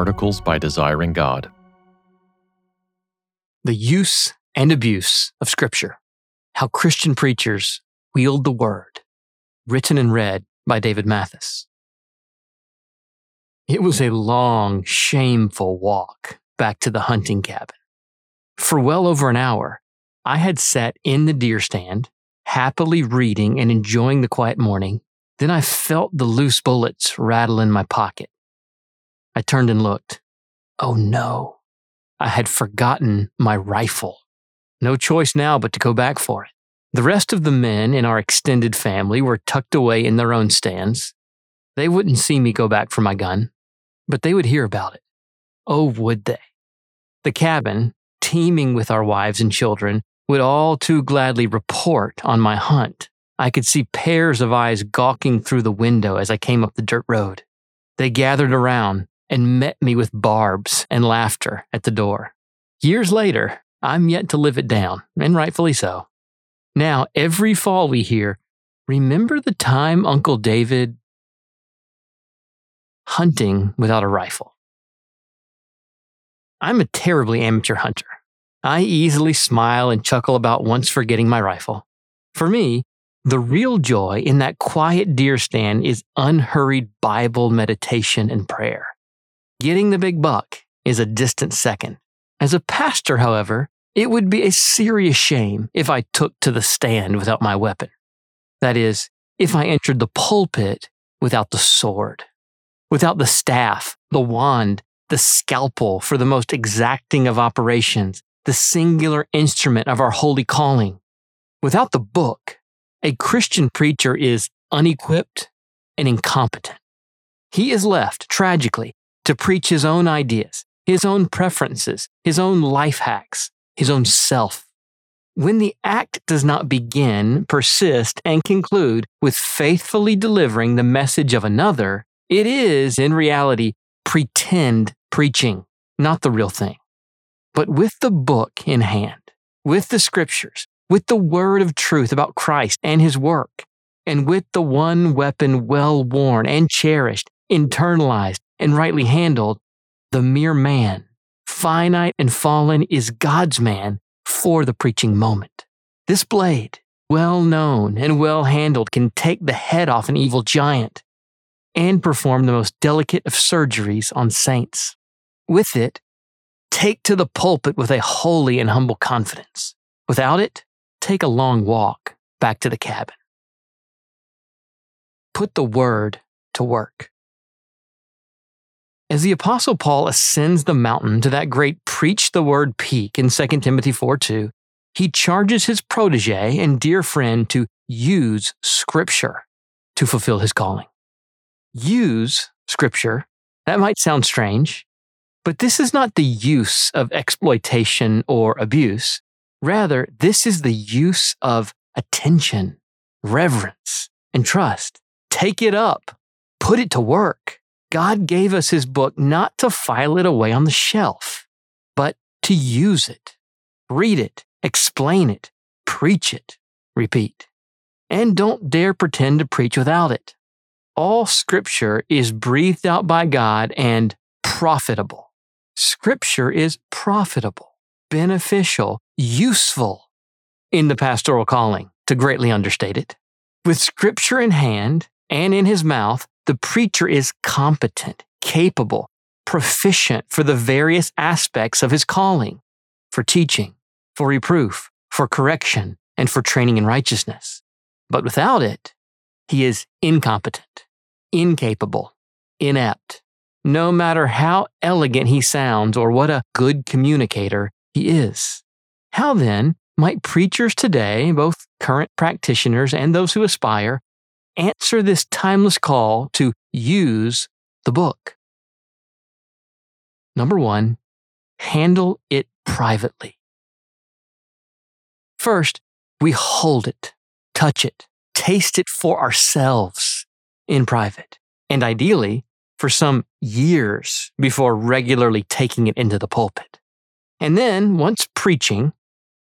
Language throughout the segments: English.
Articles by Desiring God. The use and abuse of Scripture. How Christian preachers wield the Word. Written and read by David Mathis. It was a long, shameful walk back to the hunting cabin. For well over an hour, I had sat in the deer stand, happily reading and enjoying the quiet morning. Then I felt the loose bullets rattle in my pocket. I turned and looked. Oh no, I had forgotten my rifle. No choice now but to go back for it. The rest of the men in our extended family were tucked away in their own stands. They wouldn't see me go back for my gun, but they would hear about it. Oh, would they? The cabin, teeming with our wives and children, would all too gladly report on my hunt. I could see pairs of eyes gawking through the window as I came up the dirt road. They gathered around and met me with barbs and laughter at the door. Years later, I'm yet to live it down, and rightfully so. Now, every fall we hear, remember the time Uncle David hunting without a rifle? I'm a terribly amateur hunter. I easily smile and chuckle about once forgetting my rifle. For me, the real joy in that quiet deer stand is unhurried Bible meditation and prayer. Getting the big buck is a distant second. As a pastor, however, it would be a serious shame if I took to the stand without my weapon. That is, if I entered the pulpit without the sword, without the staff, the wand, the scalpel for the most exacting of operations, the singular instrument of our holy calling. Without the book, a Christian preacher is unequipped and incompetent. He is left, tragically, to preach his own ideas, his own preferences, his own life hacks, his own self. When the act does not begin, persist, and conclude with faithfully delivering the message of another, it is, in reality, pretend preaching, not the real thing. But with the book in hand, with the scriptures, with the word of truth about Christ and his work, and with the one weapon well worn and cherished, internalized, and rightly handled, the mere man, finite and fallen, is God's man for the preaching moment. This blade, well known and well handled, can take the head off an evil giant and perform the most delicate of surgeries on saints. With it, take to the pulpit with a holy and humble confidence. Without it, take a long walk back to the cabin. Put the word to work. As the Apostle Paul ascends the mountain to that great preach the word peak in 2 Timothy 4 2, he charges his protege and dear friend to use Scripture to fulfill his calling. Use Scripture, that might sound strange, but this is not the use of exploitation or abuse. Rather, this is the use of attention, reverence, and trust. Take it up, put it to work. God gave us his book not to file it away on the shelf, but to use it, read it, explain it, preach it, repeat. And don't dare pretend to preach without it. All scripture is breathed out by God and profitable. Scripture is profitable, beneficial, useful in the pastoral calling, to greatly understate it. With scripture in hand and in his mouth, the preacher is competent, capable, proficient for the various aspects of his calling for teaching, for reproof, for correction, and for training in righteousness. But without it, he is incompetent, incapable, inept, no matter how elegant he sounds or what a good communicator he is. How then might preachers today, both current practitioners and those who aspire, answer this timeless call to use the book. Number one, handle it privately. First, we hold it, touch it, taste it for ourselves in private, and ideally for some years before regularly taking it into the pulpit. And then, once preaching,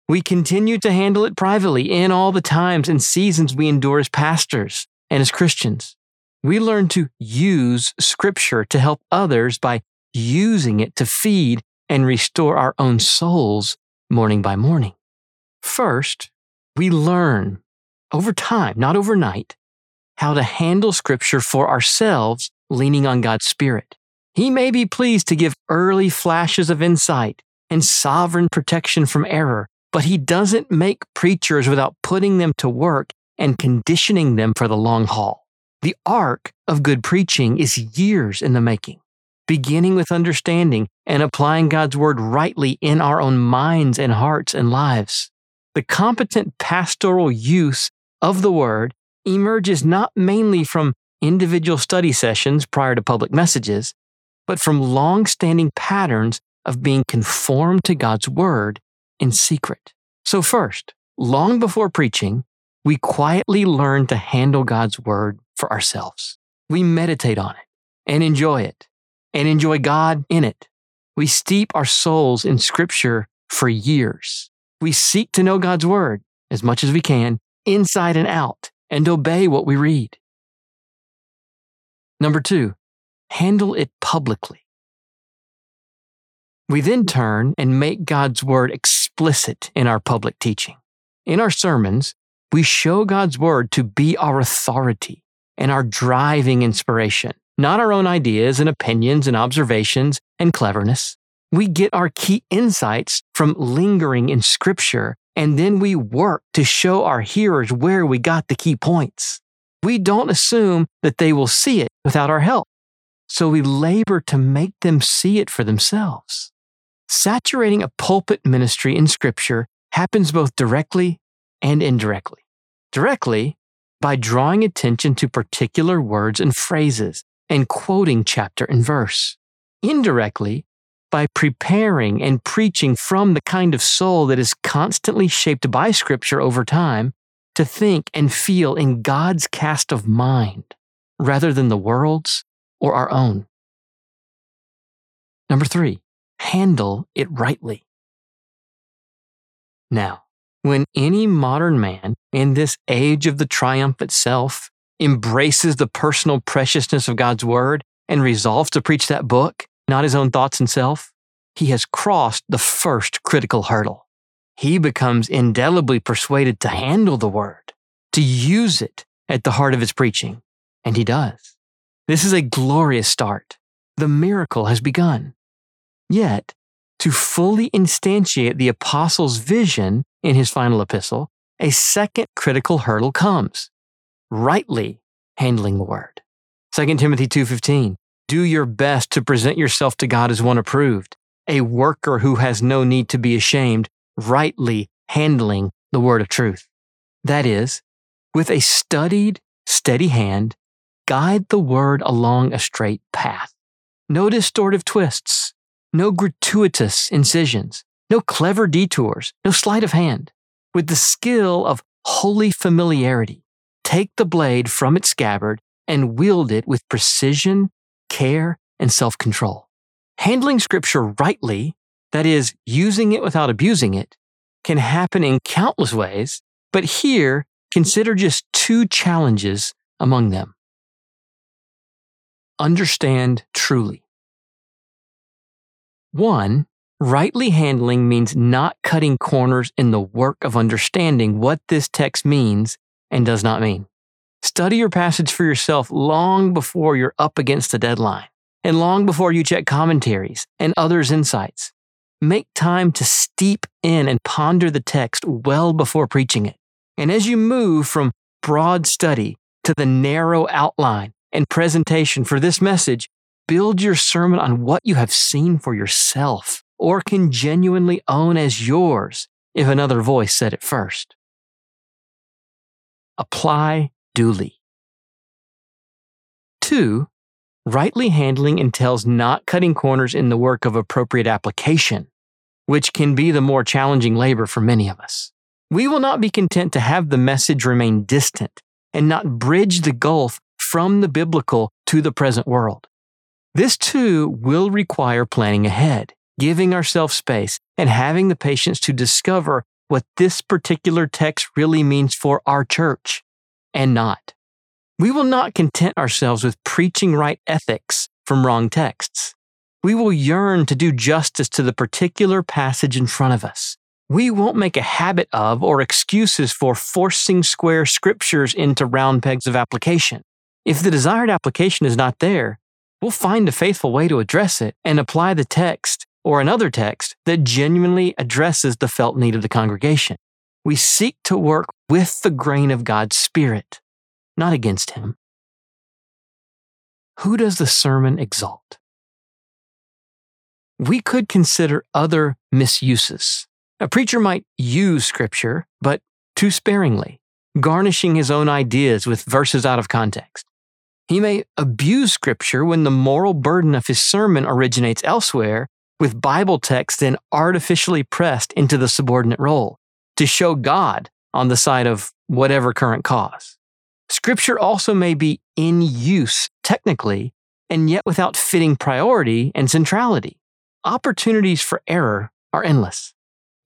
we continue to handle it privately in all the times and seasons we endure as pastors, and as Christians, we learn to use Scripture to help others by using it to feed and restore our own souls morning by morning. First, we learn over time, not overnight, how to handle Scripture for ourselves, leaning on God's Spirit. He may be pleased to give early flashes of insight and sovereign protection from error, but He doesn't make preachers without putting them to work and conditioning them for the long haul. The arc of good preaching is years in the making, beginning with understanding and applying God's Word rightly in our own minds and hearts and lives. The competent pastoral use of the Word emerges not mainly from individual study sessions prior to public messages, but from long standing patterns of being conformed to God's Word in secret. So, first, long before preaching, we quietly learn to handle God's Word for ourselves. We meditate on it and enjoy it and enjoy God in it. We steep our souls in Scripture for years. We seek to know God's Word as much as we can, inside and out, and obey what we read. Number two, handle it publicly. We then turn and make God's word explicit in our public teaching. In our sermons, we show God's word to be our authority and our driving inspiration, not our own ideas and opinions and observations and cleverness. We get our key insights from lingering in scripture and then we work to show our hearers where we got the key points. We don't assume that they will see it without our help. So we labor to make them see it for themselves. Saturating a pulpit ministry in Scripture happens both directly and indirectly. Directly, by drawing attention to particular words and phrases and quoting chapter and verse. Indirectly, by preparing and preaching from the kind of soul that is constantly shaped by Scripture over time to think and feel in God's cast of mind rather than the world's or our own. Number three, handle it rightly. Now, when any modern man in this age of the triumphant self embraces the personal preciousness of God's word and resolves to preach that book, not his own thoughts and self, he has crossed the first critical hurdle. He becomes indelibly persuaded to handle the word, to use it at the heart of his preaching. And he does. This is a glorious start. The miracle has begun. Yet, to fully instantiate the apostle's vision in his final epistle, a second critical hurdle comes rightly handling the word. 2 Timothy 2:15 do your best to present yourself to God as one approved, a worker who has no need to be ashamed, rightly handling the word of truth. That is, with a studied, steady hand, guide the word along a straight path. No distortive twists, no gratuitous incisions, no clever detours, no sleight of hand. With the skill of holy familiarity, take the blade from its scabbard and wield it with precision care, and self control. Handling scripture rightly, that is, using it without abusing it, can happen in countless ways, but here, consider just two challenges among them. Understand truly. One, rightly handling means not cutting corners in the work of understanding what this text means and does not mean. Study your passage for yourself long before you're up against the deadline and long before you check commentaries and others' insights. Make time to steep in and ponder the text well before preaching it. And as you move from broad study to the narrow outline and presentation for this message, build your sermon on what you have seen for yourself or can genuinely own as yours if another voice said it first. Apply duly. Two, rightly handling entails not cutting corners in the work of appropriate application, which can be the more challenging labor for many of us. We will not be content to have the message remain distant and not bridge the gulf from the biblical to the present world. This too will require planning ahead, giving ourselves space, and having the patience to discover what this particular text really means for our church and not. We will not content ourselves with preaching right ethics from wrong texts. We will yearn to do justice to the particular passage in front of us. We won't make a habit of or excuses for forcing square scriptures into round pegs of application. If the desired application is not there, we'll find a faithful way to address it and apply the text or another text that genuinely addresses the felt need of the congregation. We seek to work with the grain of God's Spirit, not against Him. Who does the sermon exalt? We could consider other misuses. A preacher might use Scripture, but too sparingly, garnishing his own ideas with verses out of context. He may abuse Scripture when the moral burden of his sermon originates elsewhere, with Bible text then artificially pressed into the subordinate role to show God on the side of whatever current cause. Scripture also may be in use technically, and yet without fitting priority and centrality. Opportunities for error are endless.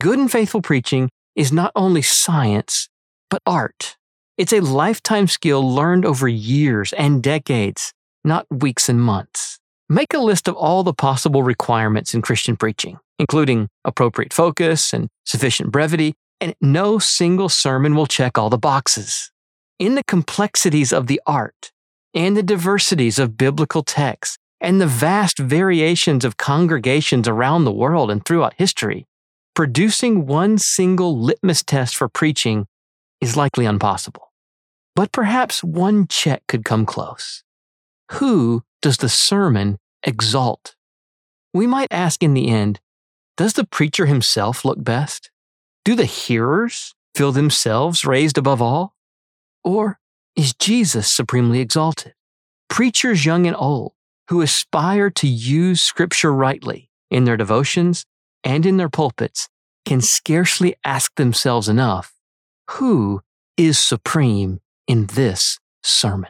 Good and faithful preaching is not only science, but art. It's a lifetime skill learned over years and decades, not weeks and months. Make a list of all the possible requirements in Christian preaching, including appropriate focus and sufficient brevity, and no single sermon will check all the boxes. In the complexities of the art and the diversities of biblical texts and the vast variations of congregations around the world and throughout history, producing one single litmus test for preaching is likely impossible. But perhaps one check could come close. Who does the sermon exalt? We might ask in the end, does the preacher himself look best? Do the hearers feel themselves raised above all? Or is Jesus supremely exalted? Preachers young and old who aspire to use Scripture rightly in their devotions and in their pulpits can scarcely ask themselves enough who is supreme in this sermon?